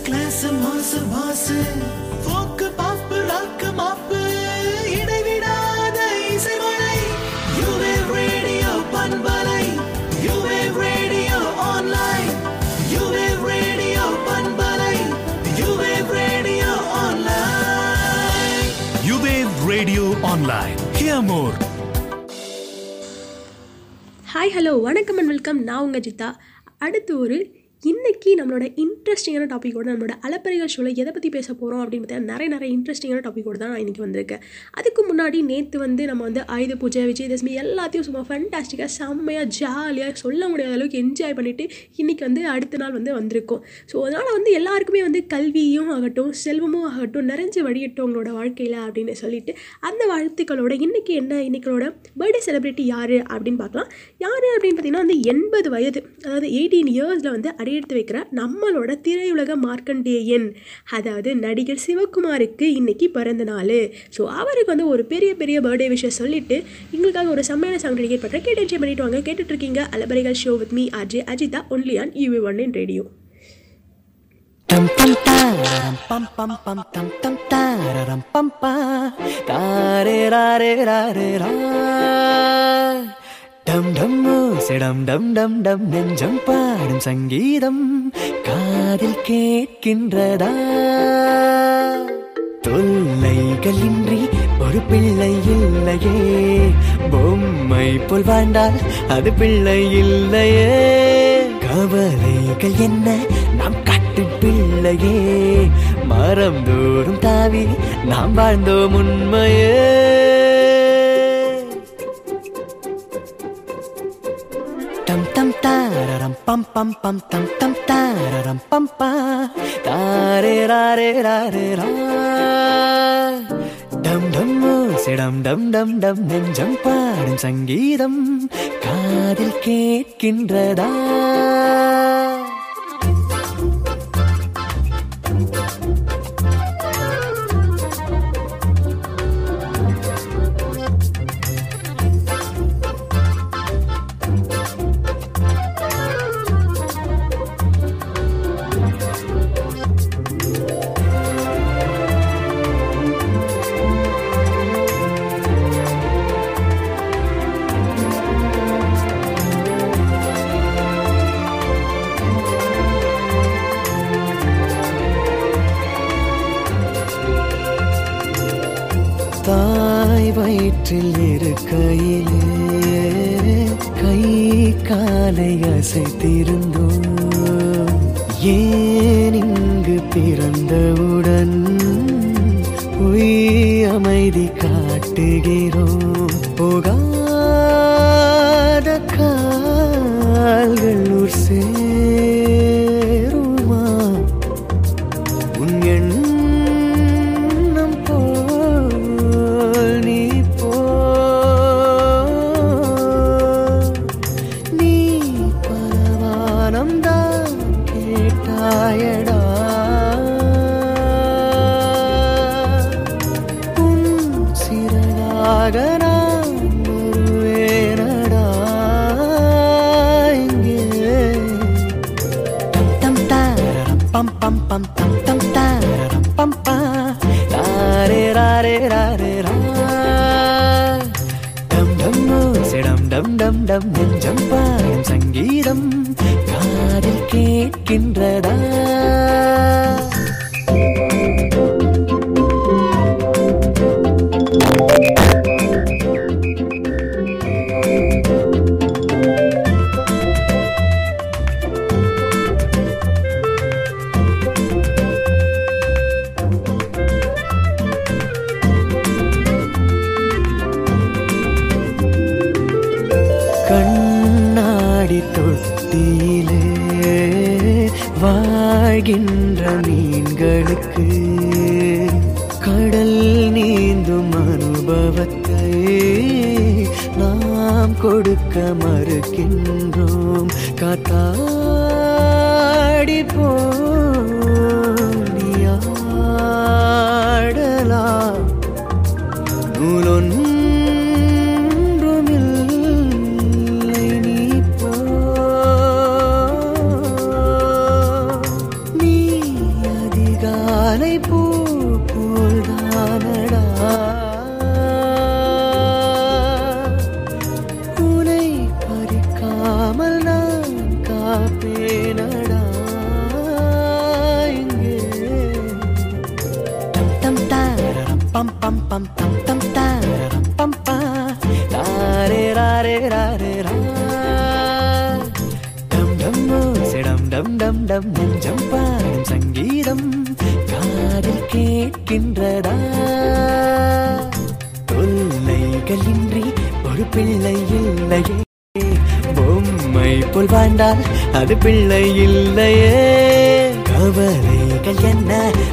Class மாசு மாசு. Folk பாப்பு rock மாப்பு. இடைவிடாத இசைமழை. யுவேவ் ரேடியோ பண்பலை. EWave radio online eWave radio பண்பலை. EWave radio online eWave radio online hear more hi hello வணக்கம் and welcome நான் உங்கள் ஜிதா அடுத்து ஒரு இன்னைக்கு நம்மளோட இன்ட்ரெஸ்டிங்கான டாப்பிக்கோட நம்மளோட அலப்பறைகள் ஷோவில் எதை பற்றி பேச போகிறோம் அப்படின்னு பார்த்தா நிறைய நிறைய இன்ட்ரெஸ்டிங்கான டாப்பிக்கோட தான் நான் இன்றைக்கி வந்திருக்கேன். அதுக்கு முன்னாடி நேற்று வந்து நம்ம வந்து ஆயுத பூஜை விஜயதசமி எல்லாத்தையும் சும்மா ஃபண்டாஸ்டிக்காக செம்மையாக ஜாலியாக சொல்ல முடியாத அளவுக்கு என்ஜாய் பண்ணிவிட்டு இன்றைக்கி வந்து அடுத்த நாள் வந்து வந்திருக்கோம். ஸோ அதனால் வந்து எல்லாருக்குமே வந்து கல்வியும் ஆகட்டும் செல்வமும் ஆகட்டும் நிறைஞ்சு வழியட்டும் உங்களோட வாழ்க்கையில் அப்படின்னு சொல்லிட்டு அந்த வாழ்த்துக்களோட இன்றைக்கி என்ன இன்னைக்களோட பர்த்டே செலிப்ரிட்டி யார் அப்படின்னு பார்க்கலாம். யார் அப்படின்னு பார்த்தீங்கன்னா வந்து எண்பது வயது அதாவது எயிட்டீன் இயர்ஸில் வந்து அடி அடியெடுத்து வைக்கிற நம்மளோட திரையுலக மார்க்கண்டேயன் அதாவது நடிகர் சிவகுமாருக்கு இன்னைக்கு பிறந்த நாள். ஸோ அவருக்கு வந்து ஒரு பெரிய பெரிய பர்த்டே விஷயம் சொல்லிட்டு எங்களுக்காக ஒரு செம்மையான சாங் டெடிகேட் பண்ணுறேன் கேட்டு என்ஜாய் பண்ணிட்டு வாங்க. கேட்டுட்டு இருக்கீங்க அலபரிகள் show with me Ajay Ajitha only on eWave one in radio Tam tam tararam pam pam pam tam tam tararam ரா ரே ரா ரே rare டம் டம் செடம் டம் டம் டம் நெஞ்சம் பாடும் சங்கீதம் காதில் கேட்கின்றதா? தொல்லைகள் இன்றி ஒரு பிள்ளை இல்லையே. பொம்மை போல் வாழ்ந்தால் அது பிள்ளை இல்லையே. கவலைகள் என்ன நாம் காட்டு பிள்ளையே. மரம் தோறும் தாவி நாம் வாழ்ந்தோம் உண்மையே. டம் டம் தாரரம் பம் பம் பம் தம் தம் தாரரம் பம் பா தாரே ராரே ராரே ரா டம் டம் ஓசைடம் டம் டம் டம் நெஞ்சம் பாடும் சங்கீதம் காதில் கேட்கின்றதா காற்றில் இருக்கையிலே கை காலை அசைத்திருந்த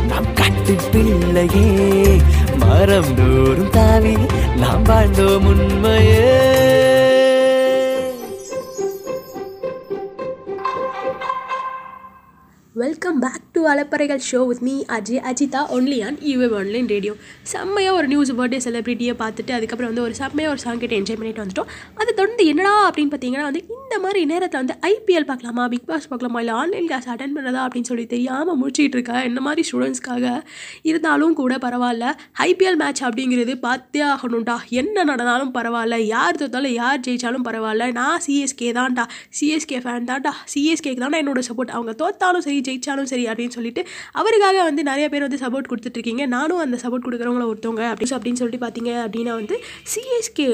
நாம் கட்டு பிள்ளையே மரம் தோறும் தாவி நாம் வாழ்ந்தோம் உண்மையே. To அலப்பறைகள் show with me Ajay Ajitha only on eWave online radio செம்மையாக ஒரு நியூஸ் பர்த்டே செலிப்ரிட்டியை பார்த்துட்டு அதுக்கப்புறம் வந்து ஒரு செம்மையாக ஒரு சாங் கேட்டு என்ஜாய் பண்ணிட்டு வந்துட்டோம். அதை தொடர்ந்து என்னடா அப்படின்னு பார்த்தீங்கன்னா வந்து இந்த மாதிரி நேரத்தில் வந்து ஐபிஎல் பார்க்கலாமா பிக் பாஸ் பார்க்கலாமா இல்லை ஆன்லைன் கிளாஸ் அட்டன் பண்ணதா அப்படின்னு சொல்லி தெரியாமல் முடிச்சிட்டு இருக்கா? இந்த மாதிரி ஸ்டூடெண்ட்ஸ்க்காக இருந்தாலும் கூட பரவாயில்ல. ஐபிஎல் மேட்ச் அப்படிங்கிறது பார்த்தே ஆகணும்டா. என்ன நடந்தாலும் பரவாயில்ல. யார் தோத்தாலும் யார் ஜெயிச்சாலும் பரவாயில்ல. நான் சிஎஸ்கே தான்டா. சிஎஸ்கே ஃபேன் தான்டா. சிஎஸ்கேக்கு தான்டா என்னோட சப்போர்ட் அவங்க தோத்தாலும் சரி ஜெயிச்சாலும் சரி அப்படின்னு சொல்லிட்டு அவருக்காக வந்து நிறைய பேர் வந்து சப்போர்ட் கொடுத்துட்ருக்கீங்க. நானும் அந்த சப்போர்ட் கொடுக்குறவங்கள ஒருத்தவங்க அப்படி அப்படின்னு சொல்லிட்டு பார்த்தீங்க அப்படின்னா வந்து சிஎஸ்கே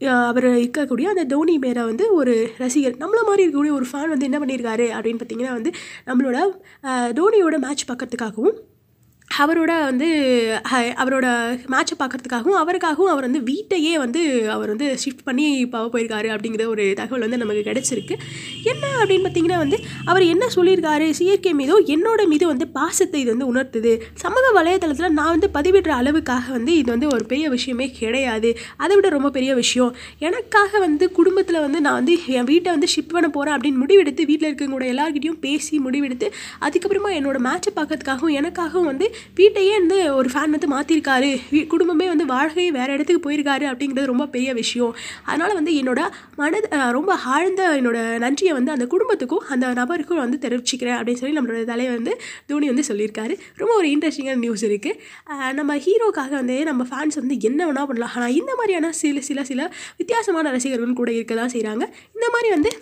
அவர் இருக்கக்கூடிய அந்த தோனி மேலே வந்து ஒரு ரசிகர் நம்மள மாதிரி இருக்கக்கூடிய ஒரு ஃபேன் வந்து என்ன பண்ணியிருக்காரு அப்படின்னு பார்த்தீங்கன்னா வந்து நம்மளோட தோனியோட மேட்ச் பார்க்கறதுக்காகவும் அவரோட வந்து அவரோட மேட்சை பார்க்கறதுக்காகவும் அவருக்காகவும் அவர் வந்து வீட்டையே வந்து அவர் வந்து ஷிஃப்ட் பண்ணி போக போயிருக்காரு அப்படிங்கிற ஒரு தகவல் வந்து நமக்கு கிடைச்சிருக்கு. என்ன அப்படின்னு பார்த்தீங்கன்னா வந்து அவர் என்ன சொல்லியிருக்காரு சிஎஸ்கே மீதோ என்னோட மீது வந்து பாசத்தை இது வந்து உணர்த்துது. சமூக வலைதளத்தில் நான் வந்து பதிவிடுற அளவுக்காக வந்து இது வந்து ஒரு பெரிய விஷயமே கிடையாது. அதை விட ரொம்ப பெரிய விஷயம். எனக்காக வந்து குடும்பத்தில் வந்து நான் வந்து என் வீட்டை வந்து ஷிஃப்ட் பண்ண போகிறேன் அப்படின்னு முடிவெடுத்து வீட்டில் இருக்கவங்களோட எல்லாருக்கிட்டையும் பேசி முடிவெடுத்து அதுக்கப்புறமா என்னோட மேட்சை பார்க்கறதுக்காகவும் எனக்காகவும் வந்து வீட்டையே வந்து ஒரு ஃபேன் வந்து மாற்றிருக்காரு குடும்பமே வந்து வாழ்க்கையை வேறு இடத்துக்கு போயிருக்காரு அப்படிங்கிறது ரொம்ப பெரிய விஷயம். அதனால் வந்து என்னோட மனது ரொம்ப ஆழ்ந்த என்னோட நன்றியை வந்து அந்த குடும்பத்துக்கும் அந்த நபருக்கும் வந்து தெரிவிச்சுக்கிறேன் அப்படின்னு சொல்லி நம்மளோட தலைவர் வந்து தோனி வந்து சொல்லியிருக்காரு. ரொம்ப ஒரு இன்ட்ரெஸ்டிங்கான நியூஸ் இருக்குது நம்ம ஹீரோக்காக வந்து நம்ம ஃபேன்ஸ் வந்து என்ன வேணால் பண்ணலாம். ஆனால் இந்த மாதிரியான சில சில சில வித்தியாசமான ரசிகர்கள் கூட இருக்க தான் செய்கிறாங்க இந்த மாதிரி வந்து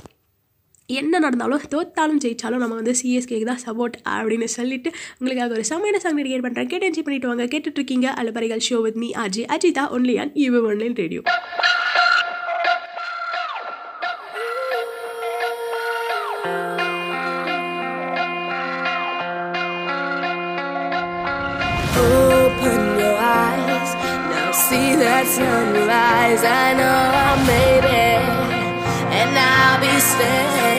என்ன நடந்தாலும் தோத்தாலும் ஜெயிச்சாலும் நம்ம வந்து சிஎஸ்கேக்கு தான் சப்போர்ட் அப்படின்னு சொல்லிட்டு உங்களுக்காக ஒரு சமையல் சாங் டெடிகேட் பண்ணுறேன் கேட்டு என்ஜாய் பண்ணிட்டு வாங்க. கேட்டுட்டு இருக்கீங்க show with me Aji Ajitha only on eWave online radio Open your eyes, now see that sunrise. I know I made it, and I'll be staying.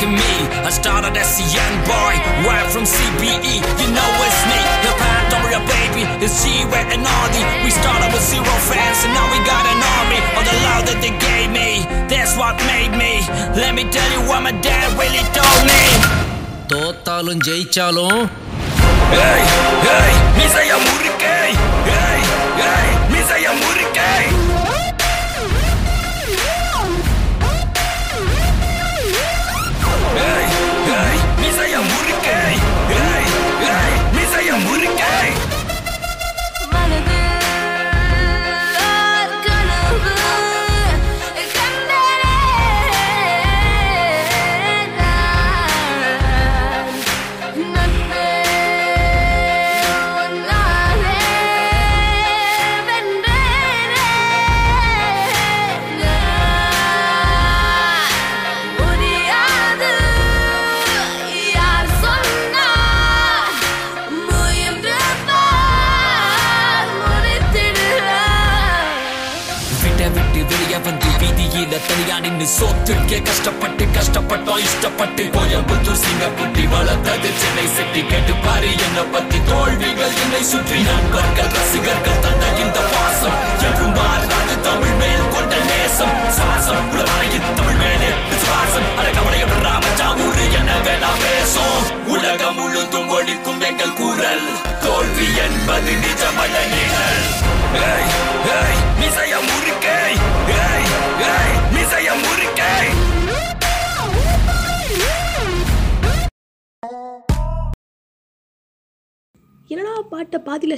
Look at me, I started as a young boy, right from CBE. You know it's me, the Pandora baby, it's G-Wet and Audi. We started with zero fans, and now we got an army. All the love that they gave me, that's what made me. Let me tell you what my dad really told me. தோத்தாலும் ஜெயிச்சாலும் ஏய் ஏய் மிசைய முறுக்கை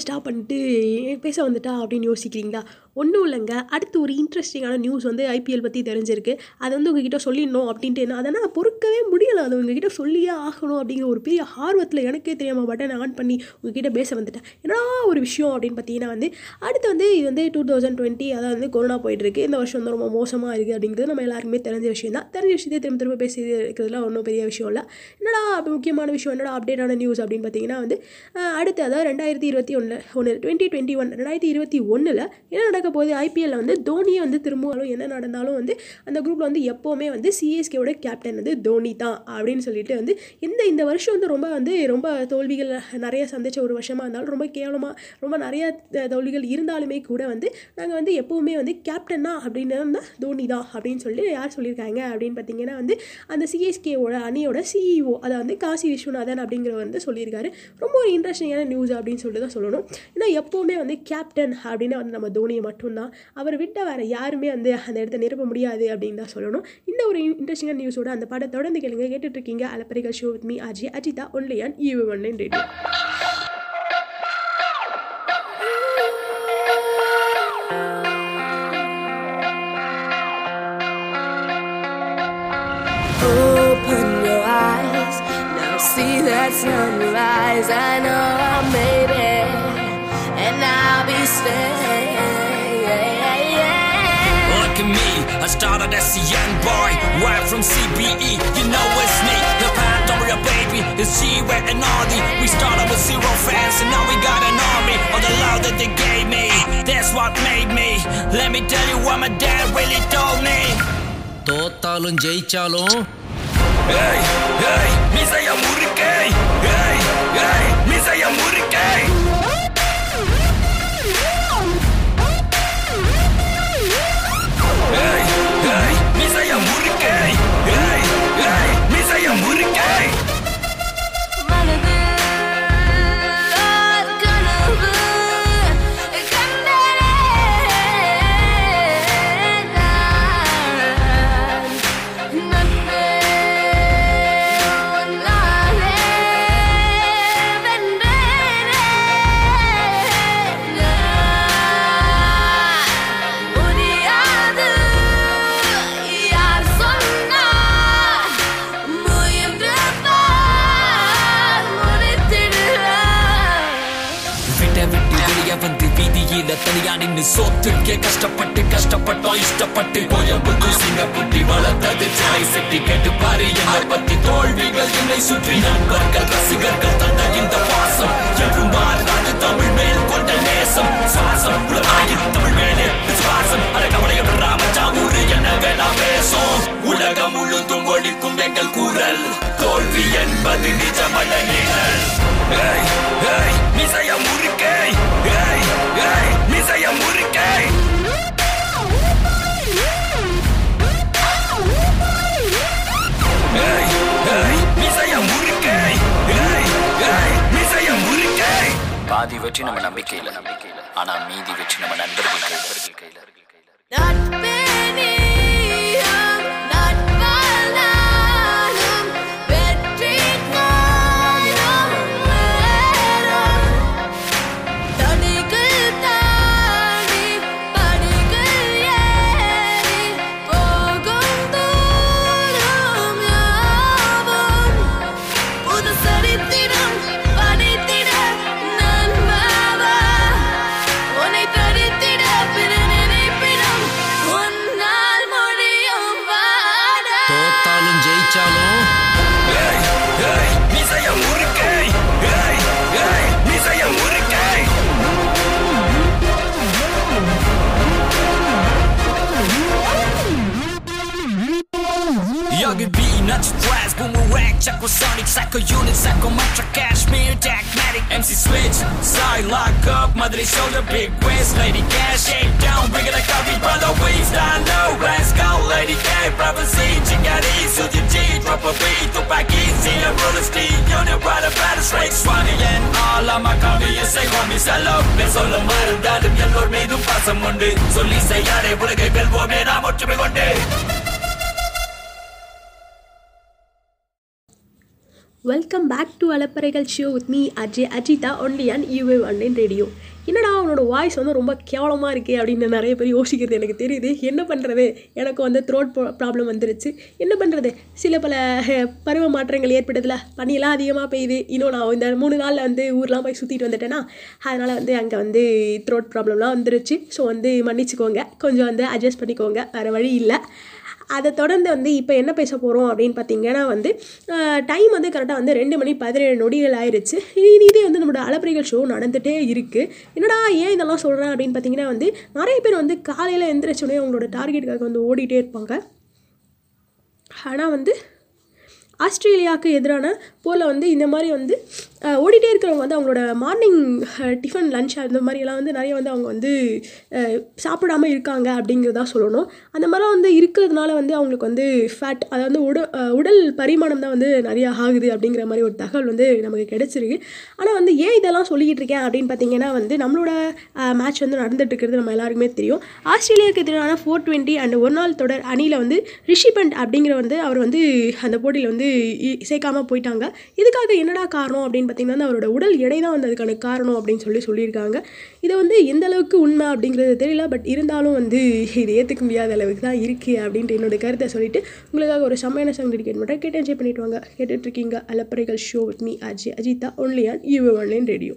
stop பண்ணிட்டு ஏன் பேச வந்துட்டா அப்படின்னு யோசிக்கிறீங்களா? ஒன்றும் இல்லைங்க. அடுத்து ஒரு இன்ட்ரெஸ்டிங்கான நியூஸ் வந்து ஐபிஎல் பற்றி தெரிஞ்சிருக்கு. அதை வந்து உங்ககிட்ட சொல்லிடணும் அப்படின்ட்டு என்ன அதை நான் பொறுக்கவே முடியலை. அதை உங்ககிட்ட சொல்லியே ஆகணும் அப்படிங்கிற ஒரு பெரிய ஆர்வத்தில் எனக்கே தெரியாமல் பட்டன் ஆன் பண்ணி உங்ககிட்ட பேச வந்துட்டேன். என்ன ஒரு விஷயம் அப்படின்னு பார்த்தீங்கன்னா வந்து அடுத்து வந்து இது வந்து டூ தௌசண்ட் டுவெண்ட்டி அதாவது வந்து கொரோனா போயிட்டுருக்கு. இந்த வருஷம் வந்து ரொம்ப மோசமாக இருக்குது அப்படிங்கிறது நம்ம எல்லாருக்குமே தெரிஞ்ச விஷயம் தான். தெரிஞ்ச விஷயத்தை திரும்ப திரும்ப பேசி இருக்கிறதுல ஒன்றும் பெரிய விஷயம் இல்லை. என்னடா அப்போ முக்கியமான விஷயம்? என்னடா அப்டேட்டான நியூஸ் அப்படின்னு பார்த்தீங்கன்னா வந்து அடுத்து அதாவது ரெண்டாயிரத்தி இருபத்தி ஒன்று ஒன்று டுவெண்ட்டி டுவெண்ட்டி ஒன் ரெண்டாயிரத்தி இருபத்தி ஒன்றில் என்ன நடக்க போகுது? ஐபிஎல்ல வந்து தோனியை வந்து திரும்பவும் என்ன நடந்தாலும் வந்து அந்த குரூப்பில் வந்து எப்போவுமே வந்து சிஎஸ்கேவோட கேப்டன் வந்து தோனி தான் அப்படின்னு சொல்லிட்டு வந்து இந்த இந்த வருஷம் வந்து ரொம்ப வந்து ரொம்ப தோல்விகள் நிறைய சந்தித்த ஒரு வருஷமாக இருந்தாலும் ரொம்ப கேவலமாக ரொம்ப நிறைய தோல்விகள் இருந்தாலுமே கூட வந்து நாங்கள் வந்து எப்போவுமே வந்து கேப்டன்னா அப்படின்னு இருந்தால் தோனி தான் அப்படின்னு சொல்லி யார் சொல்லியிருக்காங்க அப்படின்னு பார்த்தீங்கன்னா வந்து அந்த சிஎஸ்கேவோட அணியோட சிஇஓ அதை வந்து காசி விஸ்வநாதன் அப்படிங்கிறவர் வந்து சொல்லியிருக்காரு. ரொம்ப ஒரு இன்ட்ரெஸ்டிங்கான நியூஸ் அப்படின்னு சொல்லிட்டு தான் சொல்லணும். ஏன்னா எப்போவுமே வந்து கேப்டன் அப்படின்னு வந்து நம்ம தோனியை மட்டும்தான். அவர் விட்ட வேறு யாருமே வந்து அந்த இடத்த நிரப்ப முடியாது அப்படின்னு தான் சொல்லணும். இந்த ஒரு இன்ட்ரெஸ்டிங்கான நியூஸோட அந்த படம் தொடர்ந்து கேளுங்க. கேட்டுட்ருக்கீங்க அலப்பரிகள் show with me Ajay Ajitha only on eWave online radio Open your eyes, now see that sunrise. I know I made I'll be staying. Look at me, I started as a young boy, right from CBE. You know it's me, the path over your baby is G-Way and Audi. We started with zero fans, and now we got an army of the love that they gave me. That's what made me. Let me tell you what my dad really told me. தோத்தாலும் ஜெயிச்சாலும் Hey, hey, மிசைய முறுக்கை Hey, hey, மிசைய முறுக்கை சோத்துக்கே கஷ்டப்பட்டு கஷ்டப்பட்டோம் இஷ்டப்பட்டு. கோயம்புத்தூர் சிங்கப்பட்டி வளர்த்தது சென்னை செட்டி. கேட்டு பாரு என்னை பத்தி தோல்விகள் என்னை சுற்றி. நண்பர்கள் ரசிகர்கள் தந்த இந்த பாசம். என்றும் மாறாது தமிழ் மேல் கொண்ட நேசம். சுவாசம் உலகாயின் தமிழ் மேலே விசுவாசம். அட கவலையோட ராமஜாமூரு என்ன வேணா பேசும். உலகம் முழுதும் ஒழிக்கும் எங்கள் குரல். தோல்வி என்பது நிஜமல்ல நிழல். ஏய், ஏய், மிசைய முறுக்கை. ஏய், ஏய், மிசைய முறுக்கை. பாதி வெற்றி நம்ம நம்பிக்கையில. நம்பிக்கையில ஆனா மீதி வெற்றி நம்ம நண்பர்கள் கையில. கையில show with me Ajay Ajitha only on eWave online radio என்னடா அவனோட வாய்ஸ் வந்து ரொம்ப கேவலமாக இருக்குது அப்படின்னு நிறைய பேர் யோசிக்கிறது எனக்கு தெரியுது. என்ன பண்ணுறது எனக்கு வந்து த்ரோட் ப்ராப்ளம் வந்துருச்சு. என்ன பண்ணுறது சில பல பருவ மாற்றங்கள் ஏற்பட்டதில் பனியெல்லாம் அதிகமாக பெய்யுது. இன்னும் நான் இந்த மூணு நாளில் வந்து ஊர்லாம் போய் சுற்றிட்டு வந்துட்டேன்னா அதனால் வந்து அங்கே வந்து த்ரோட் ப்ராப்ளம்லாம் வந்துருச்சு. ஸோ வந்து மன்னிச்சுக்கோங்க. கொஞ்சம் வந்து அட்ஜஸ்ட் பண்ணிக்கோங்க. வேறு வழி இல்லை. அதை தொடர்ந்து வந்து இப்போ என்ன பேச போகிறோம் அப்படின்னு பார்த்தீங்கன்னா வந்து டைம் வந்து கரெக்டாக வந்து ரெண்டு மணி பதினேழு நொடிகள் ஆயிடுச்சு இனி இதே வந்து நம்மளோட அலப்பறைகள் ஷோ நடந்துகிட்டே இருக்குது என்னடா ஏன் இதெல்லாம் சொல்கிறேன் அப்படின்னு பார்த்தீங்கன்னா வந்து நிறைய பேர் வந்து காலையில் எந்திரிச்சோடனே அவங்களோட டார்கெட்டுக்காக வந்து ஓடிட்டே இருப்பாங்க. ஆனால் வந்து ஆஸ்திரேலியாவுக்கு எதிரான போரில் வந்து இந்த மாதிரி வந்து ஓடிட்டே இருக்கிறவங்க வந்து அவங்களோட மார்னிங் டிஃபன் லன்ச் அந்த மாதிரியெல்லாம் வந்து நிறைய வந்து அவங்க வந்து சாப்பிடாமல் சாப்பிடாம இருக்காங்க அப்படிங்கிறதா சொல்லணும். அந்த மாதிரிலாம் வந்து இருக்கிறதுனால வந்து அவங்களுக்கு வந்து ஃபேட் அதாவது உட உடல் பரிமாணம் தான் வந்து நிறையா ஆகுது அப்படிங்கிற மாதிரி ஒரு தகவல் வந்து நமக்கு கிடச்சிருக்கு. ஆனால் வந்து ஏன் இதெல்லாம் சொல்லிக்கிட்டு இருக்கேன் அப்படின்னு பார்த்தீங்கன்னா வந்து நம்மளோட மேட்ச் வந்து நடந்துட்டு இருக்கிறது நம்ம எல்லாருக்குமே தெரியும். ஆஸ்திரேலியாவுக்கு எதிரான ஃபோர் டுவெண்ட்டி அண்ட் ஒரு நாள் தொடர் அணியில் வந்து ரிஷி பண்ட் அப்படிங்கிற வந்து அவர் வந்து அந்த போட்டியில் வந்து இ- போயிட்டாங்க. இதுக்காக என்னடா காரணம் அப்படின்னு பார்த்திங்கன்னா வந்து அவரோட உடல் எடை தான் வந்து அதுக்கான காரணம் அப்படின்னு சொல்லி சொல்லியிருக்காங்க. இதை வந்து எந்த அளவுக்கு உண்மை அப்படிங்கிறது தெரியல பட் இருந்தாலும் வந்து இது ஏற்றுக்க முடியாத அளவுக்கு தான் இருக்குது அப்படின்ட்டு என்னோட கருத்தை சொல்லிவிட்டு உங்களுக்காக ஒரு செம்மையான சாங் டெடிகேட் மட்டும் கேட்டு என்ஜாய் பண்ணிட்டு வாங்க. கேட்டுட்டு இருக்கீங்க அலப்பறைகள் show with me Ajay Ajitha only on eWave online radio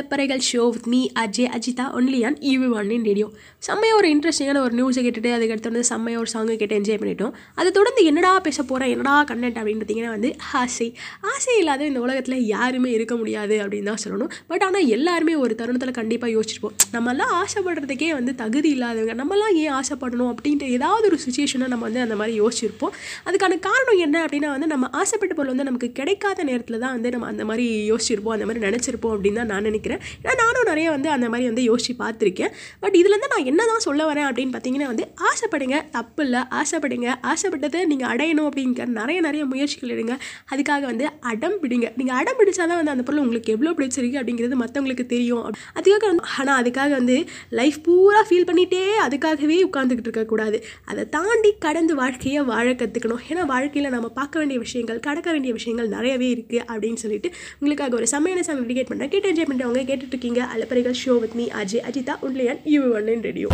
back show with me Ajay Ajitha only on eWave online செம்மையாக ஒரு இன்ட்ரெஸ்டிங்கான ஒரு நியூஸை கேட்டுட்டு அதுக்கடுத்து வந்து செம்மையாக ஒரு சாங்கை கேட்டு என்ஜாய் பண்ணிட்டோம். அதை தொடர்ந்து என்னடா பேச போகிறேன் என்னடா கண்டென்ட் அப்படின்னு பார்த்தீங்கன்னா வந்து ஆசை. ஆசை இல்லாத இந்த உலகத்தில் யாருமே இருக்க முடியாது அப்படின்னு தான் சொல்லணும். பட் ஆனால் எல்லாருமே ஒரு தருணத்தில் கண்டிப்பாக யோசிச்சிருப்போம். நம்மலாம் ஆசைப்படுறதுக்கே வந்து தகுதி இல்லாதவங்க. நம்மலாம் ஏன் ஆசைப்படணும் அப்படின்ட்டு ஏதாவது ஒரு சுச்சுவேஷனை நம்ம வந்து அந்த மாதிரி யோசிச்சிருப்போம். அதுக்கான காரணம் என்ன அப்படின்னா வந்து நம்ம ஆசைப்பட்ட பொருள் வந்து நமக்கு கிடைக்காத நேரத்தில் தான் வந்து நம்ம அந்த மாதிரி யோசிச்சிருப்போம் அந்த மாதிரி நினச்சிருப்போம் அப்படின்னு தான் நான் நினைக்கிறேன். ஏன்னா நானும் நிறைய வந்து அந்த மாதிரி வந்து யோசிச்சு பார்த்துருக்கேன். பட் இதுலேருந்து நான் என்ன தான் சொல்ல வரேன் அப்படின்னு பார்த்தீங்கன்னா வந்து ஆசைப்படுங்க தப்பு இல்லை ஆசைப்படுங்க. ஆசைப்பட்டதை நீங்கள் அடையணும் அப்படிங்கிற நிறைய நிறைய முயற்சிகள் எடுங்க. அதுக்காக வந்து அடம் பிடிங்க. நீங்கள் அடம் பிடிச்சா தான் வந்து அந்த பொருள் உங்களுக்கு எவ்வளோ பிடிச்சிருக்கு அப்படிங்கிறது மற்றவங்களுக்கு தெரியும். அதுக்காக வந்து ஆனால் அதுக்காக வந்து லைஃப் பூரா ஃபீல் பண்ணிகிட்டே அதுக்காகவே உட்காந்துக்கிட்டு இருக்கக்கூடாது. அதை தாண்டி கடந்து வாழ்க்கையை வாழ கற்றுக்கணும் ஏன்னா வாழ்க்கையில் நம்ம பார்க்க வேண்டிய விஷயங்கள் கடக்க வேண்டிய விஷயங்கள் நிறையவே இருக்குது அப்படின்னு சொல்லிட்டு உங்களுக்காக ஒரு செம்மையான சாங் டெடிகேட் பண்ணுறேன் கேட்டு என்ஜாய் பண்ணிட்டு கேட்டுட்டு இருக்கீங்க அலப்பறைகள் show with me Ajay Ajitha only on eWave one இன் ரேடியோ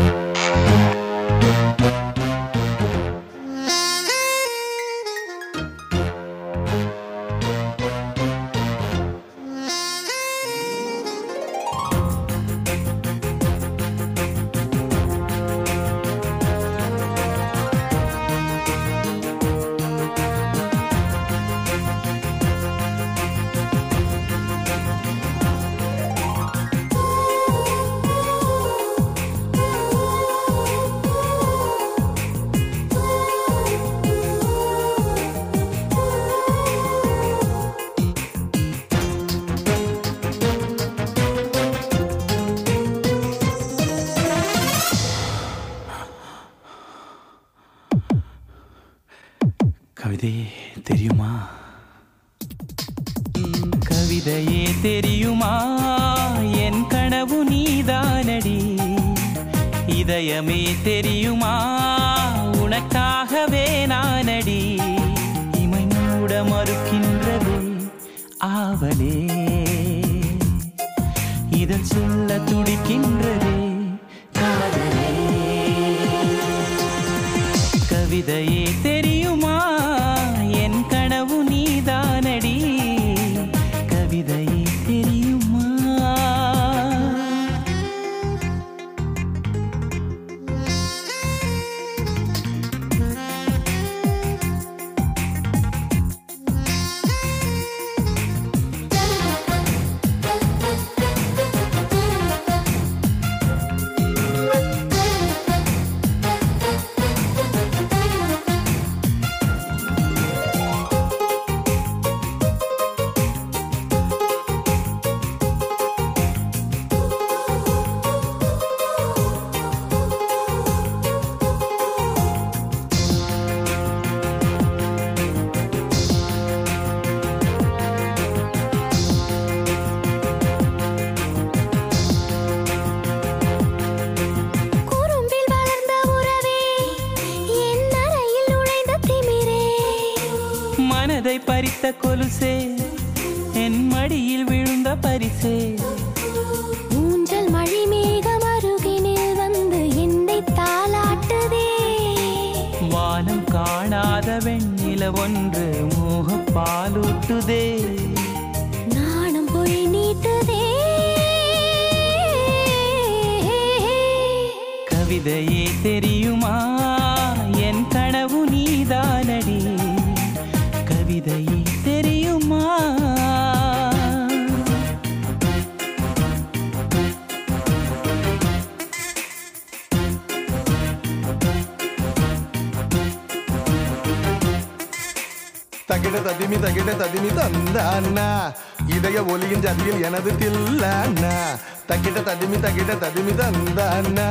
தந்தானா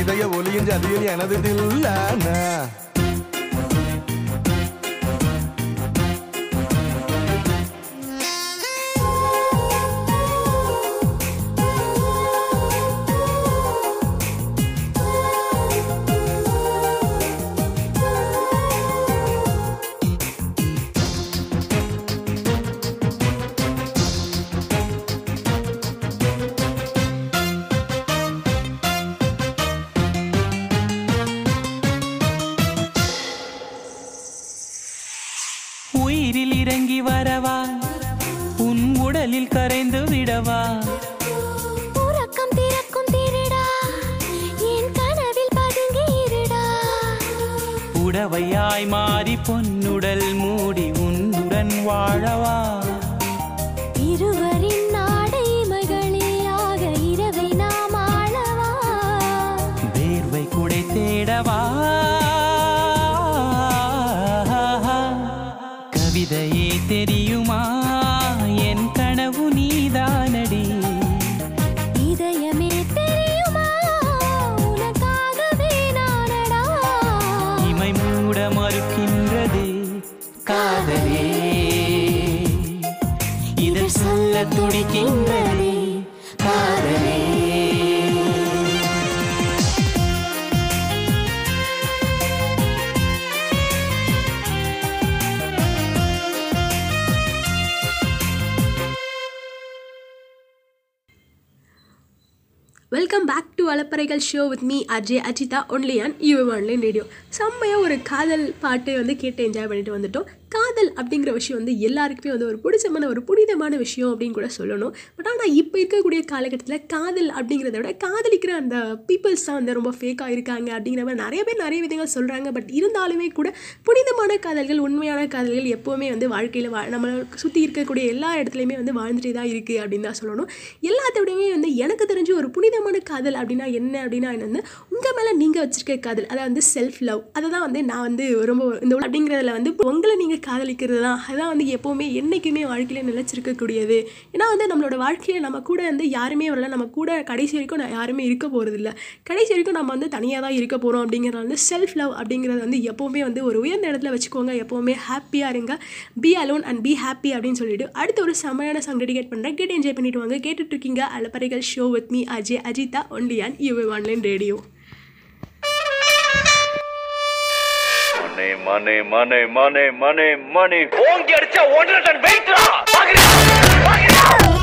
இதய ஒலியின் ஜதியில் எனது தில்லானா? Welcome back to அலப்பறைகள் show with me Ajay Ajitha only on eWave online radio செம்மையாக ஒரு காதல் பாட்டு வந்து கேட்டு என்ஜாய் பண்ணிட்டு வந்துட்டோம். காதல் அப்படிங்கிற விஷயம் வந்து எல்லாருக்குமே வந்து ஒரு பிடிச்சமான ஒரு புனிதமான விஷயம் அப்படின்னு கூட சொல்லணும். பட் ஆனால் இப்போ இருக்கக்கூடிய காலகட்டத்தில் காதல் அப்படிங்கிறத விட காதலிக்கிற அந்த பீப்புள்ஸ் தான் வந்து ரொம்ப ஃபேக்காக இருக்காங்க அப்படிங்கிற மாதிரி நிறைய பேர் நிறைய விதங்கள் சொல்கிறாங்க பட் இருந்தாலுமே கூட புனிதமான காதல்கள் உண்மையான காதல்கள் எப்போவுமே வந்து வாழ்க்கையில் வா நம்மளை சுற்றி இருக்கக்கூடிய எல்லா இடத்துலையுமே வந்து வாழ்ந்துட்டே தான் இருக்குது அப்படின்னு தான் சொல்லணும். எல்லாத்தோடையுமே வந்து எனக்கு தெரிஞ்சு ஒரு புனிதமான காதல் அப்படின்னா என்ன அப்படின்னா என்னென்னு உங்கள் மேலே நீங்கள் வச்சுருக்க காதல் அதாவது வந்து செல்ஃப் லவ் அதை தான் வந்து நான் வந்து ரொம்ப இந்த அப்படிங்கிறதுல வந்து உங்களை நீங்கள் காதலிக்கிறது தான் அதான் வந்து எப்போவுமே என்றைக்குமே வாழ்க்கையில் நிலச்சிருக்கக்கூடியது. ஏன்னா வந்து நம்மளோட வாழ்க்கையில் நம்ம கூட வந்து யாருமே வரல. நம்ம கூட கடைசி வரைக்கும் நான் யாருமே இருக்க போகிறதில்ல கடைசி வரைக்கும் நம்ம வந்து தனியாக தான் இருக்க போகிறோம் அப்படிங்கிறத வந்து செல்ஃப் லவ் அப்படிங்கிறது வந்து எப்போவுமே வந்து ஒரு உயர்ந்த இடத்துல வச்சுக்கோங்க. எப்போவுமே ஹாப்பியாக இருங்க. Be alone and be happy அப்படின்னு சொல்லிட்டு அடுத்து ஒரு செமையான சாங் டெடிகேட் பண்ணுறேன் கேட்டு என்ஜாய் பண்ணிட்டு வாங்க. கேட்டுட்ருக்கீங்க அலப்பறைகள் show with me Ajay Ajitha only on eWave online radio மணி மணி மணி மணி மணி மணி ஓங்கி அடிச்சா ஒன்றரை டன் வெயிட்ரா பாக்குறா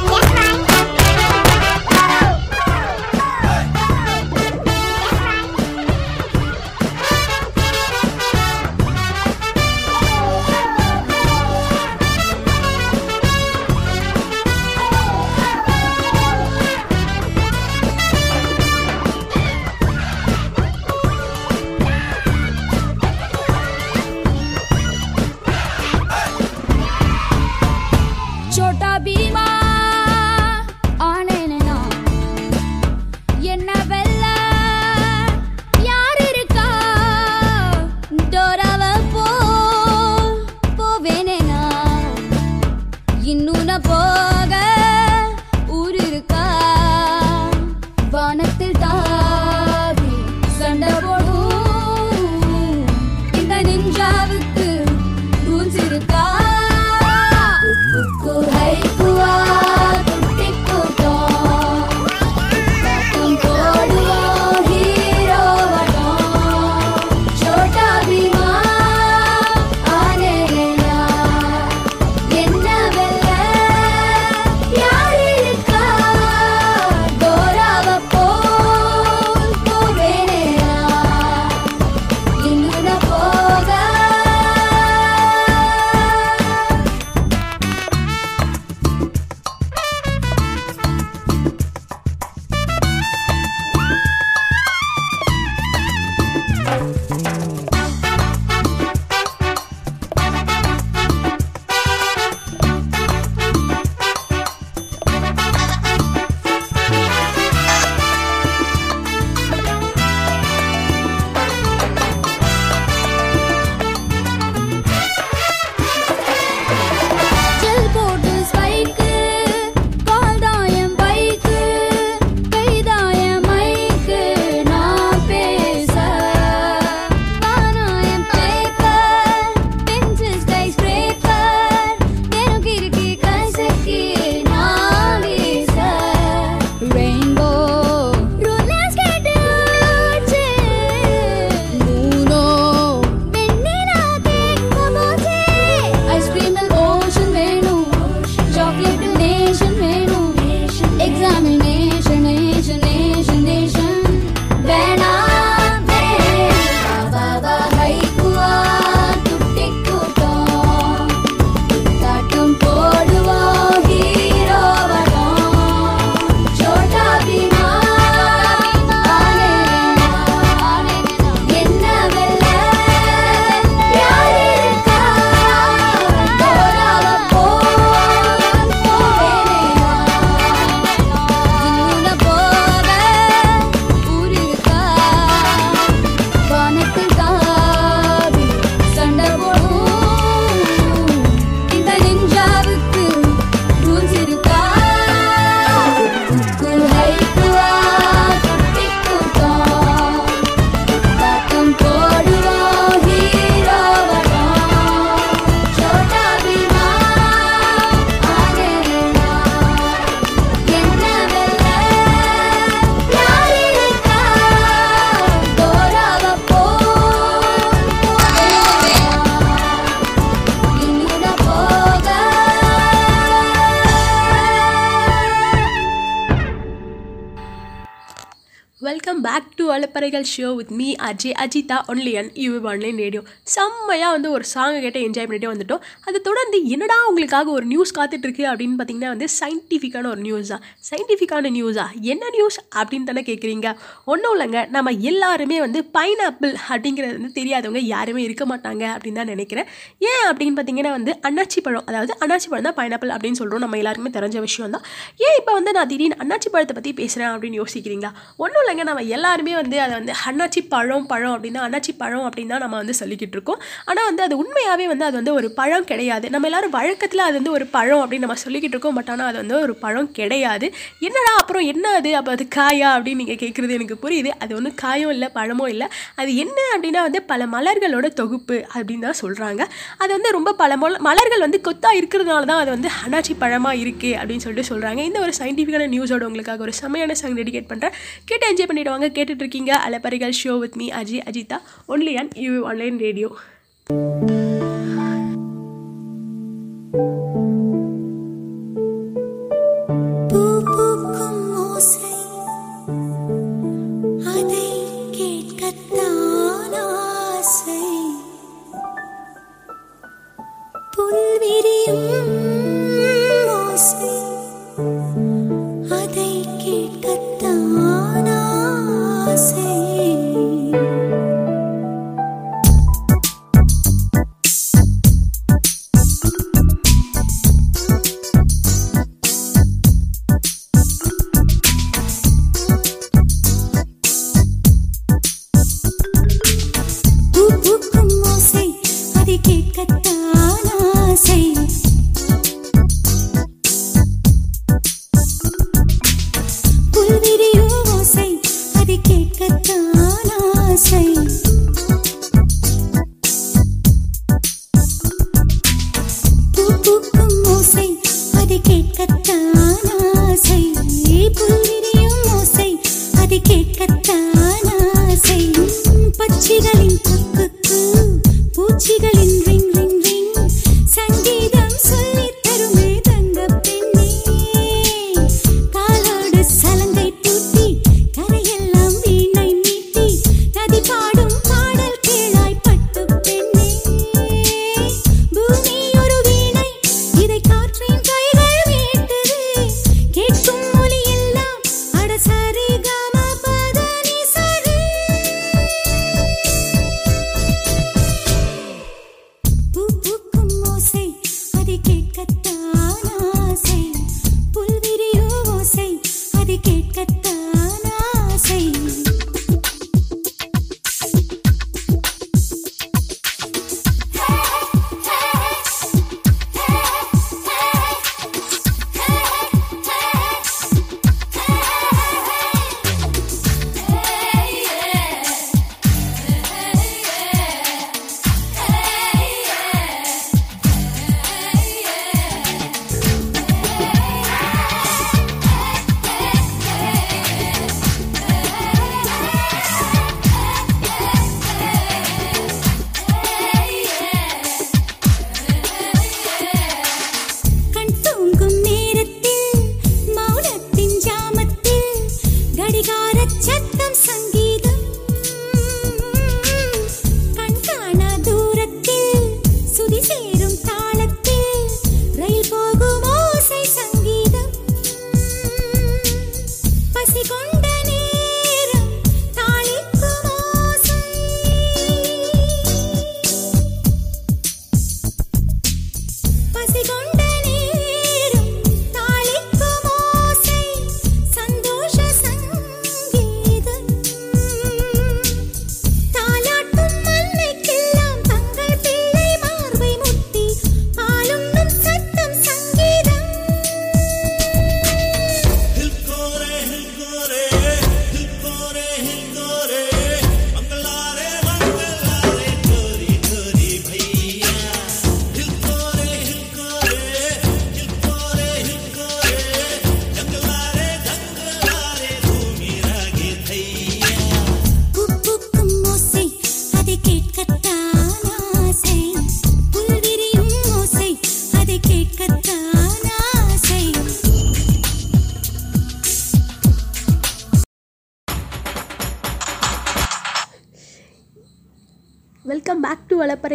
to show with me Ajay Ajitha only on eWave online radio செம்மையாக வந்து ஒரு சாங்கை கேட்டு என்ஜாய் பண்ணிட்டே வந்துட்டோம். அதை தொடர்ந்து என்னடா உங்களுக்காக ஒரு நியூஸ் காத்துட்ருக்கு அப்படின்னு பார்த்தீங்கன்னா வந்து சயின்டிஃபிக்கான ஒரு நியூஸ் தான். சயின்டிஃபிக்கான நியூஸா என்ன நியூஸ் அப்படின்னு தானே கேட்குறீங்க. ஒன்றும் இல்லைங்க. நம்ம எல்லாருமே வந்து பைனாப்பிள் அப்படிங்கிறது வந்து தெரியாதவங்க யாருமே இருக்க மாட்டாங்க அப்படின்னு தான் நினைக்கிறேன். ஏன் அப்படின்னு பார்த்தீங்கன்னா வந்து அன்னாச்சி பழம் அதாவது அன்னாச்சி பழம் தான் பைனாப்பிள் அப்படின்னு சொல்கிறோம் நம்ம எல்லாருக்குமே தெரிஞ்ச விஷயம் தான். ஏன் இப்போ வந்து நான் திடீர்னு அன்னாச்சி பழத்தை பற்றி பேசுகிறேன் அப்படின்னு யோசிக்கிறீங்களா? ஒன்றும் இல்லைங்க. நம்ம எல்லாருமே வந்து அதை வந்து அன்னாச்சி பழம் பழம் அப்படின்னா அன்னாச்சி பழம் அப்படின்னு தான் நம்ம வந்து சொல்லிக்கிட்டு இருக்கோம். ஆனால் வந்து அது உண்மையாகவே வந்து அது வந்து ஒரு பழம் கிடையாது. நம்ம எல்லாரும் வழக்கத்தில் அது வந்து ஒரு பழம் அப்படின்னு நம்ம சொல்லிக்கிட்டு இருக்கோம். பட் ஆனால் அது வந்து ஒரு பழம் கிடையாது. என்னடா அப்புறம் என்ன அது? அப்போ அது காயா அப்படின்னு நீங்கள் கேட்குறது எனக்கு புரியுது. அது ஒன்றும் காயும் இல்லை பழமும் இல்லை. அது என்ன அப்படின்னா வந்து பல மலர்களோட தொகுப்பு அப்படின்னு தான் சொல்கிறாங்க அது வந்து ரொம்ப பல மொல மலர்கள் வந்து கொத்தாக இருக்கிறதுனால தான் அது வந்து அன்னாச்சி பழமாக இருக்குது அப்படின்னு சொல்லிட்டு சொல்கிறாங்க இந்த ஒரு சயின்டிஃபிக்கான நியூஸோட உங்களுக்காக ஒரு செமையான சாங் டெடிகேட் பண்ணுறேன் கேட்டு என்ஜாய் பண்ணிவிடுவாங்க கேட்டுட்ருக்கீங்க Alaparigal show with me, Aji Ajita, only on EU Online Radio.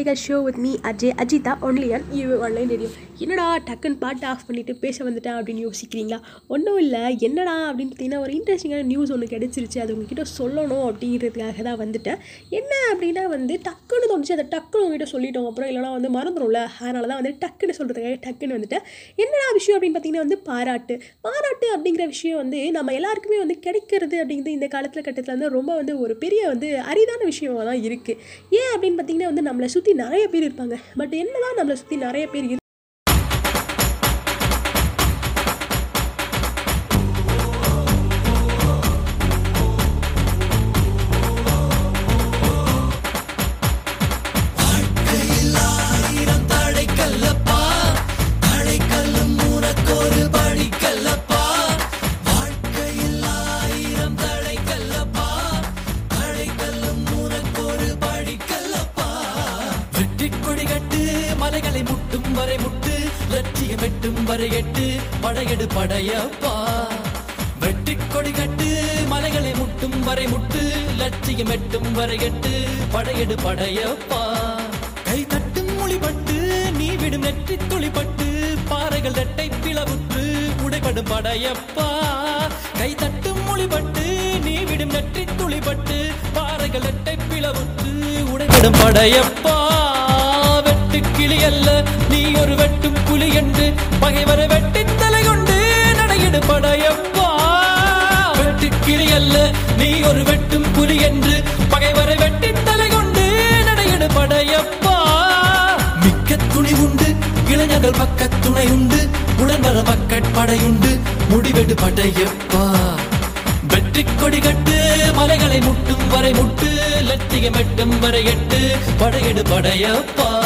To show with me Ajay Ajitha only on eWave online radio என்னடா டக்குன்னு பாட்டு ஆஃப் பண்ணிவிட்டு பேச வந்துட்டேன் அப்படின்னு யோசிக்கிறீங்களா? ஒன்றும் இல்லை. என்னடா அப்படின்னு பார்த்தீங்கன்னா ஒரு இன்ட்ரெஸ்டிங்கான நியூஸ் ஒன்று கிடச்சிருச்சு. அது உங்ககிட்ட சொல்லணும் அப்படிங்கிறதுக்காக தான் வந்துட்டேன். என்ன அப்படின்னா வந்து டக்குன்னு தோணுச்சு. அதை டக்குன்னு உங்ககிட்ட சொல்லிட்டோம். அப்புறம் இல்லைனா வந்து மறந்துடும்ல. அதனால தான் வந்து டக்குன்னு சொல்கிறதுக்காக டக்குன்னு வந்துட்டேன். என்னடா விஷயம் அப்படின்னு பார்த்தீங்கன்னா வந்து பாராட்டு. பாராட்டு அப்படிங்கிற விஷயம் வந்து நம்ம எல்லாருக்குமே வந்து கிடைக்கிறது அப்படிங்கிறது இந்த காலத்தில் கட்டத்தில் வந்து ரொம்ப வந்து ஒரு பெரிய வந்து அரிதான விஷயமாக தான் இருக்குது ஏன் அப்படின்னு பார்த்தீங்கன்னா வந்து நம்மளை சுற்றி நிறைய பேர் இருப்பாங்க. பட் என்னதான் நம்மளை சுற்றி நிறைய பேர் படையெடு படையப்பா. வெட்டி கொடி கட்டு மலைகளை முட்டும் வரை முட்டு லட்சியம் எட்டும் வரை எட்டு படையெடு படையப்பா. கை தட்டும் மொழிபட்டு நீ விடும் நெற்றி துளிப்பட்டு பாறைகள் ரெட்டை பிளவுற்று உடைபடும் படையப்பா. கை தட்டும் மொழிபட்டு நீ விடும் நெற்றி துளிப்பட்டு பாறைகள் ரெட்டை பிளவுற்று உடைபடும் படையப்பா. புலி அல்ல. நீ ஒரு வெட்டும் புலி என்று பகைவரை வெட்டி தலை கொண்டு நடையிடு படையப்பா. வெட்டு கிளி அல்ல. நீ ஒரு வெட்டும் புலி என்று பகைவரை வெட்டி தலை கொண்டு நடையிடு படையப்பா. மிக்க துணி உண்டு இளைஞர்கள் பக்க துணை உண்டு உடன்வர பக்கட்படையுண்டு முடிவெடு படையப்பா. வெற்றி கொடி கட்டு மலைகளை முட்டும் வரை முட்டு லட்சியம் எட்டும் வரை எட்டு படையெடு Padayappa.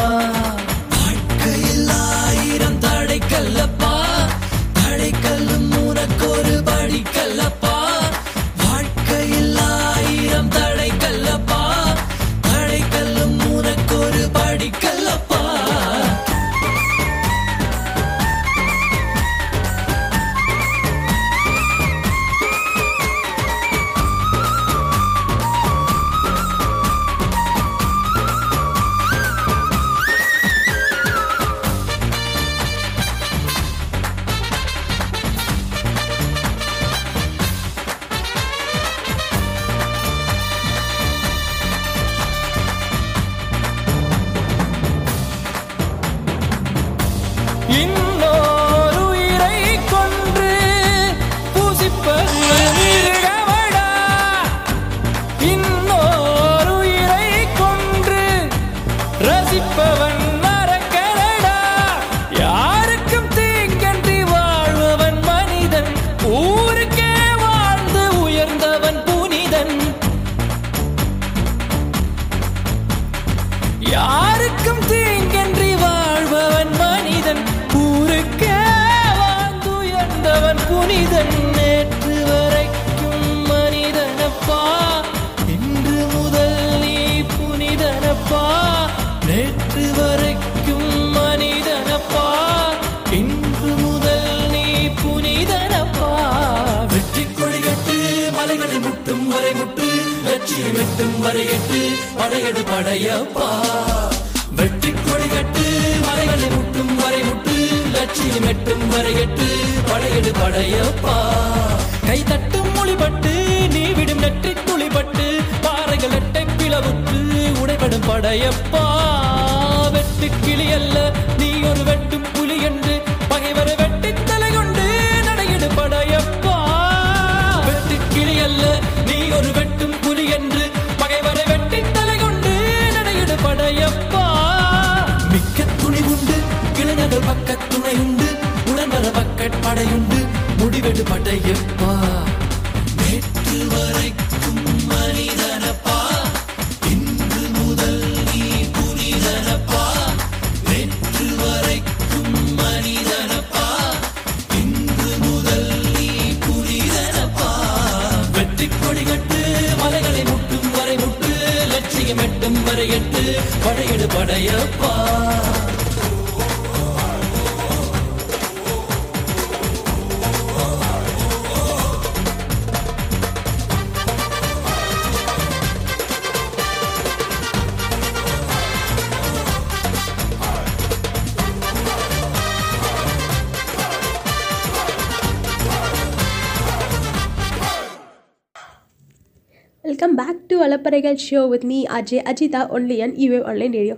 share with me, Ajay Ajita, only on eWave Online Radio.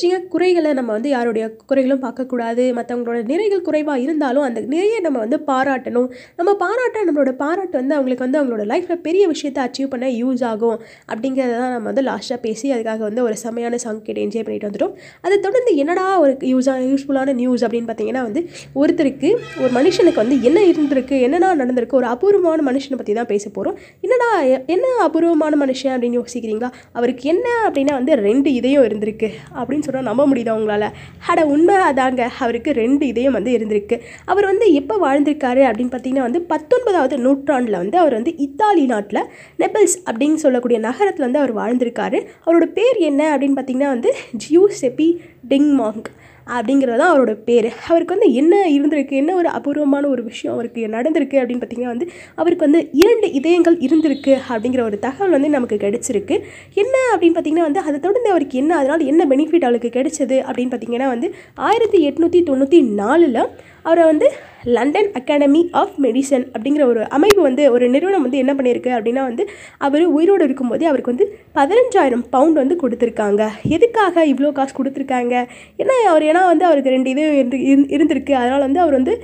Radio குறைகளை நம்ம வந்து யாருடைய குறைகளும் பார்க்கக்கூடாது. மற்றவங்களோட நிறைகள் குறைவாக இருந்தாலும் அந்த நிறைய நம்ம வந்து பாராட்டணும். நம்ம பாராட்ட நம்மளோட பாராட்டு வந்து அவங்களுக்கு வந்து அவங்களோட லைஃப்பில் பெரிய விஷயத்தை அச்சீவ் பண்ண யூஸ் ஆகும். அப்படிங்கிறத தான் நம்ம வந்து லாஸ்ட்டாக பேசி அதுக்காக வந்து ஒரு செம்மையான சாங் கேட்டு என்ஜாய் பண்ணிட்டு வந்துட்டோம். அதை தொடர்ந்து என்னடா ஒரு யூஸாக யூஸ்ஃபுல்லான நியூஸ் அப்படின்னு பார்த்தீங்கன்னா வந்து ஒருத்தருக்கு ஒரு மனுஷனுக்கு வந்து என்ன இருந்திருக்கு என்னென்ன நடந்திருக்கு ஒரு அபூர்வமான மனுஷனை பற்றி தான் பேச போகிறோம் என்னடா எ- என்ன அபூர்வமான மனுஷன் அப்படின்னு யோசிக்கிறீங்களா? அவருக்கு என்ன அப்படின்னா வந்து ரெண்டு இதயம் இருந்திருக்கு. அப்படின்னு சொன்னால் நம்ப முடியுதா உங்களால்? அட உண்மை அதாங்க அவருக்கு ரெண்டு இதயம் வந்து இருந்திருக்கு. அவர் வந்து எப்போ வாழ்ந்திருக்காரு அப்படின்னு பார்த்தீங்கன்னா வந்து பத்தொன்பதாவது நூற்றாண்டில் வந்து அவர் வந்து இத்தாலி நாட்டில் நெபிள்ஸ் அப்படின்னு சொல்லக்கூடிய நகரத்தில் வந்து அவர் வாழ்ந்திருக்காரு. அவரோட பேர் என்ன அப்படின்னு பார்த்தீங்கன்னா வந்து ஜியூ செபி டிங்மாங் அப்படிங்கிறது தான் அவரோட பேர். அவருக்கு வந்து என்ன இருந்திருக்கு என்ன ஒரு அபூர்வமான ஒரு விஷயம் அவருக்கு நடந்திருக்கு அப்படின்னு பார்த்தீங்கன்னா வந்து அவருக்கு வந்து இரண்டு இதயங்கள் இருந்திருக்கு அப்படிங்கிற ஒரு தகவல் வந்து நமக்கு கிடைச்சிருக்கு. என்ன அப்படின்னு பார்த்தீங்கன்னா வந்து அதை தொடர்ந்து அவருக்கு என்ன அதனால் என்ன பெனிஃபிட் அவருக்கு கிடைச்சது அப்படின்னு பார்த்தீங்கன்னா வந்து ஆயிரத்தி எட்நூற்றி தொண்ணூற்றி நாலில் அவரை வந்து லண்டன் அகாடமி ஆஃப் மெடிசன் அப்படிங்கிற ஒரு அமைப்பு வந்து ஒரு நிறுவனம் வந்து என்ன பண்ணியிருக்கு அப்படின்னா வந்து அவர் உயிரோடு இருக்கும்போதே அவருக்கு வந்து பதினஞ்சாயிரம் பவுண்ட் வந்து கொடுத்துருக்காங்க. எதுக்காக இவ்வளோ காசு கொடுத்துருக்காங்க? ஏன்னா அவர் ஏன்னா வந்து அவருக்கு ரெண்டு இது இருந்திருக்கு. அதனால் வந்து அவர் வந்து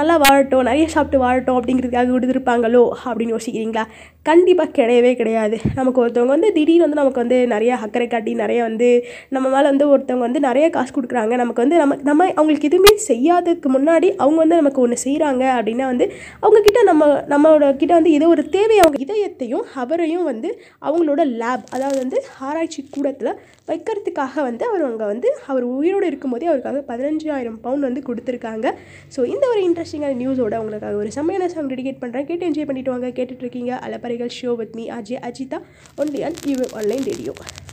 நல்லா வாழட்டும் நிறைய சாப்பிட்டு வாழட்டும் அப்படிங்கிறதுக்காக கொடுத்துருப்பாங்களோ அப்படின்னு யோசிக்கிறீங்களா? கண்டிப்பாக கிடையவே கிடையாது. நமக்கு ஒருத்தவங்க வந்து திடீர்னு வந்து நமக்கு வந்து நிறைய அக்கறை காட்டி நிறைய வந்து நம்ம மேலே வந்து ஒருத்தவங்க வந்து நிறைய காசு கொடுக்குறாங்க. நமக்கு வந்து நம்ம நம்ம அவங்களுக்கு எதுவுமே செய்யாததுக்கு முன்னாடி அவங்க வந்து நமக்கு ஒன்று செய்கிறாங்க அப்படின்னா வந்து அவங்கக்கிட்ட நம்ம நம்மளோட கிட்ட வந்து ஏதோ ஒரு தேவை அவங்க இதயத்தையும் அவரையும் வந்து அவங்களோட லேப் அதாவது வந்து ஆராய்ச்சி கூடத்தில் வைக்கிறதுக்காக வந்து அவர் அங்கே வந்து அவர் உயிரோடு இருக்கும்போதே அவருக்காக பதினஞ்சாயிரம் பவுண்ட் வந்து கொடுத்துருக்காங்க ஸோ இந்த ஒரு இன்ட்ரெஸ்டிங்கான நியூஸோட உங்களுக்காக ஒரு செம்மையான சாங் டெடிகேட் பண்ணுறேன் கேட்டு என்ஜாய் பண்ணிட்டு வாங்க இருக்கீங்க அலப்பறைகள் show with me Ajay Ajitha only on eWave online radio பயணம்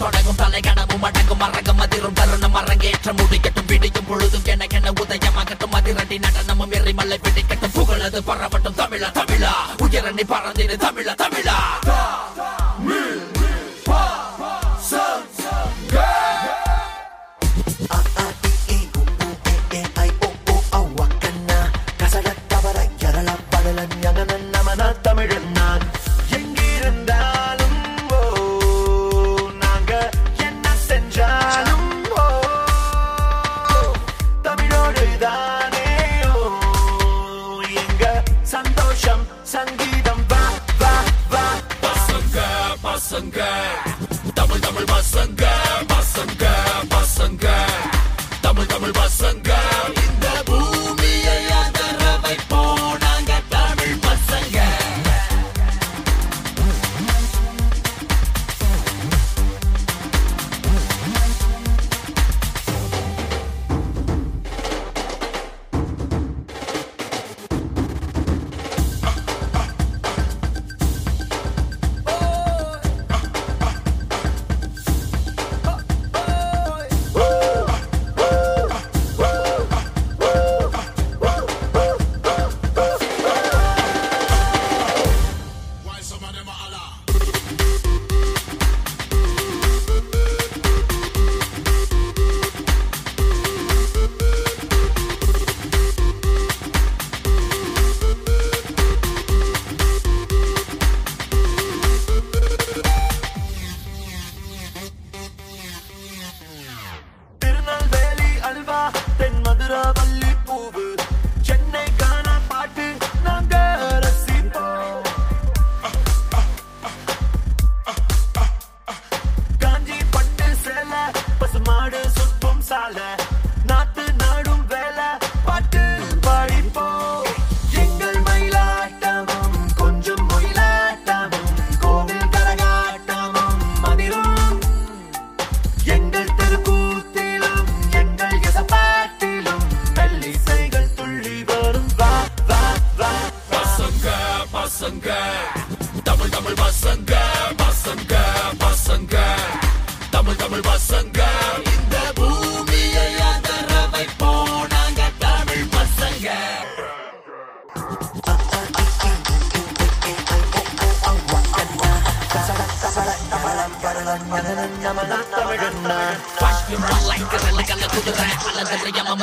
தொடங்கும் தலை தலைகணமும் அடங்கும் மரகம் அதிரும் தருணம் அரங்கேற்ற முடிக்கட்டும் பிடிக்கும் பொழுதும் எனக்கென உதயமாகட்டும். அதிரடி நடனமும் எரிமலை பிடிக்கட்டும் புகழது பரவட்டும் தமிழா தமிழா. உயரணி பறந்திரு தமிழா தமிழா. தமிழன் நான்.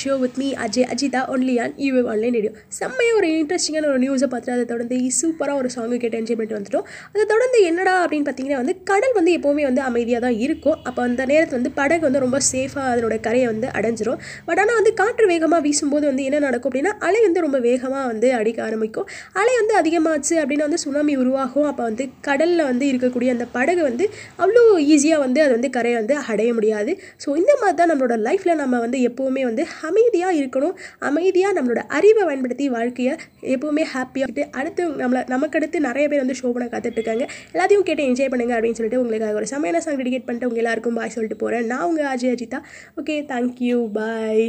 Show with me Ajay Ajitha only on eWave online radio செம்மையாக ஒரு இன்ட்ரெஸ்டிங்கான ஒரு நியூஸை பார்த்துட்டு அதை தொடர்ந்து சூப்பராக ஒரு சாங்கு கேட்டு என்ஜாய் பண்ணிட்டு வந்துட்டோம். அதை தொடர்ந்து என்னடா அப்படின்னு பார்த்தீங்கன்னா வந்து கடல் வந்து எப்போவுமே வந்து அமைதியாக தான் இருக்கும். அப்போ அந்த நேரத்தில் வந்து படகு வந்து ரொம்ப சேஃபாக அதனோட கரையை வந்து அடைஞ்சிரும். பட் ஆனால் வந்து காற்று வேகமாக வீசும்போது வந்து என்ன நடக்கும் அப்படின்னா அலை வந்து ரொம்ப வேகமாக வந்து அடிக்க ஆரம்பிக்கும். அலை வந்து அதிகமாச்சு அப்படின்னா வந்து சுனாமி உருவாகும். அப்போ வந்து கடலில் வந்து இருக்கக்கூடிய அந்த படகு வந்து அவ்வளோ ஈஸியாக வந்து அது வந்து கரையை வந்து அடைய முடியாது. ஸோ இந்த மாதிரி தான் நம்மளோட லைஃப்பில் நம்ம வந்து எப்போவுமே வந்து அமைதியாக இருக்கணும். அமைதியாக நம்மளோட அறிவை பயன்படுத்தி வாழ்க்கையை எப்போவுமே ஹாப்பியாக அடுத்து நம்மளை நமக்கு அடுத்து நிறைய பேர் வந்து ஷோ பண்ண காத்துட்ருக்காங்க. எல்லாத்தையும் கேட்டு என்ஜாய் பண்ணுங்க அப்படின்னு சொல்லிட்டு உங்களுக்காக ஒரு சமையல சாங் டெடிகேட் பண்ணிட்டு உங்கள் எல்லாருக்கும் பாய் சொல்லிட்டு போகிறேன் நான் உங்கள் Ajay Ajitha. Okay thank you bye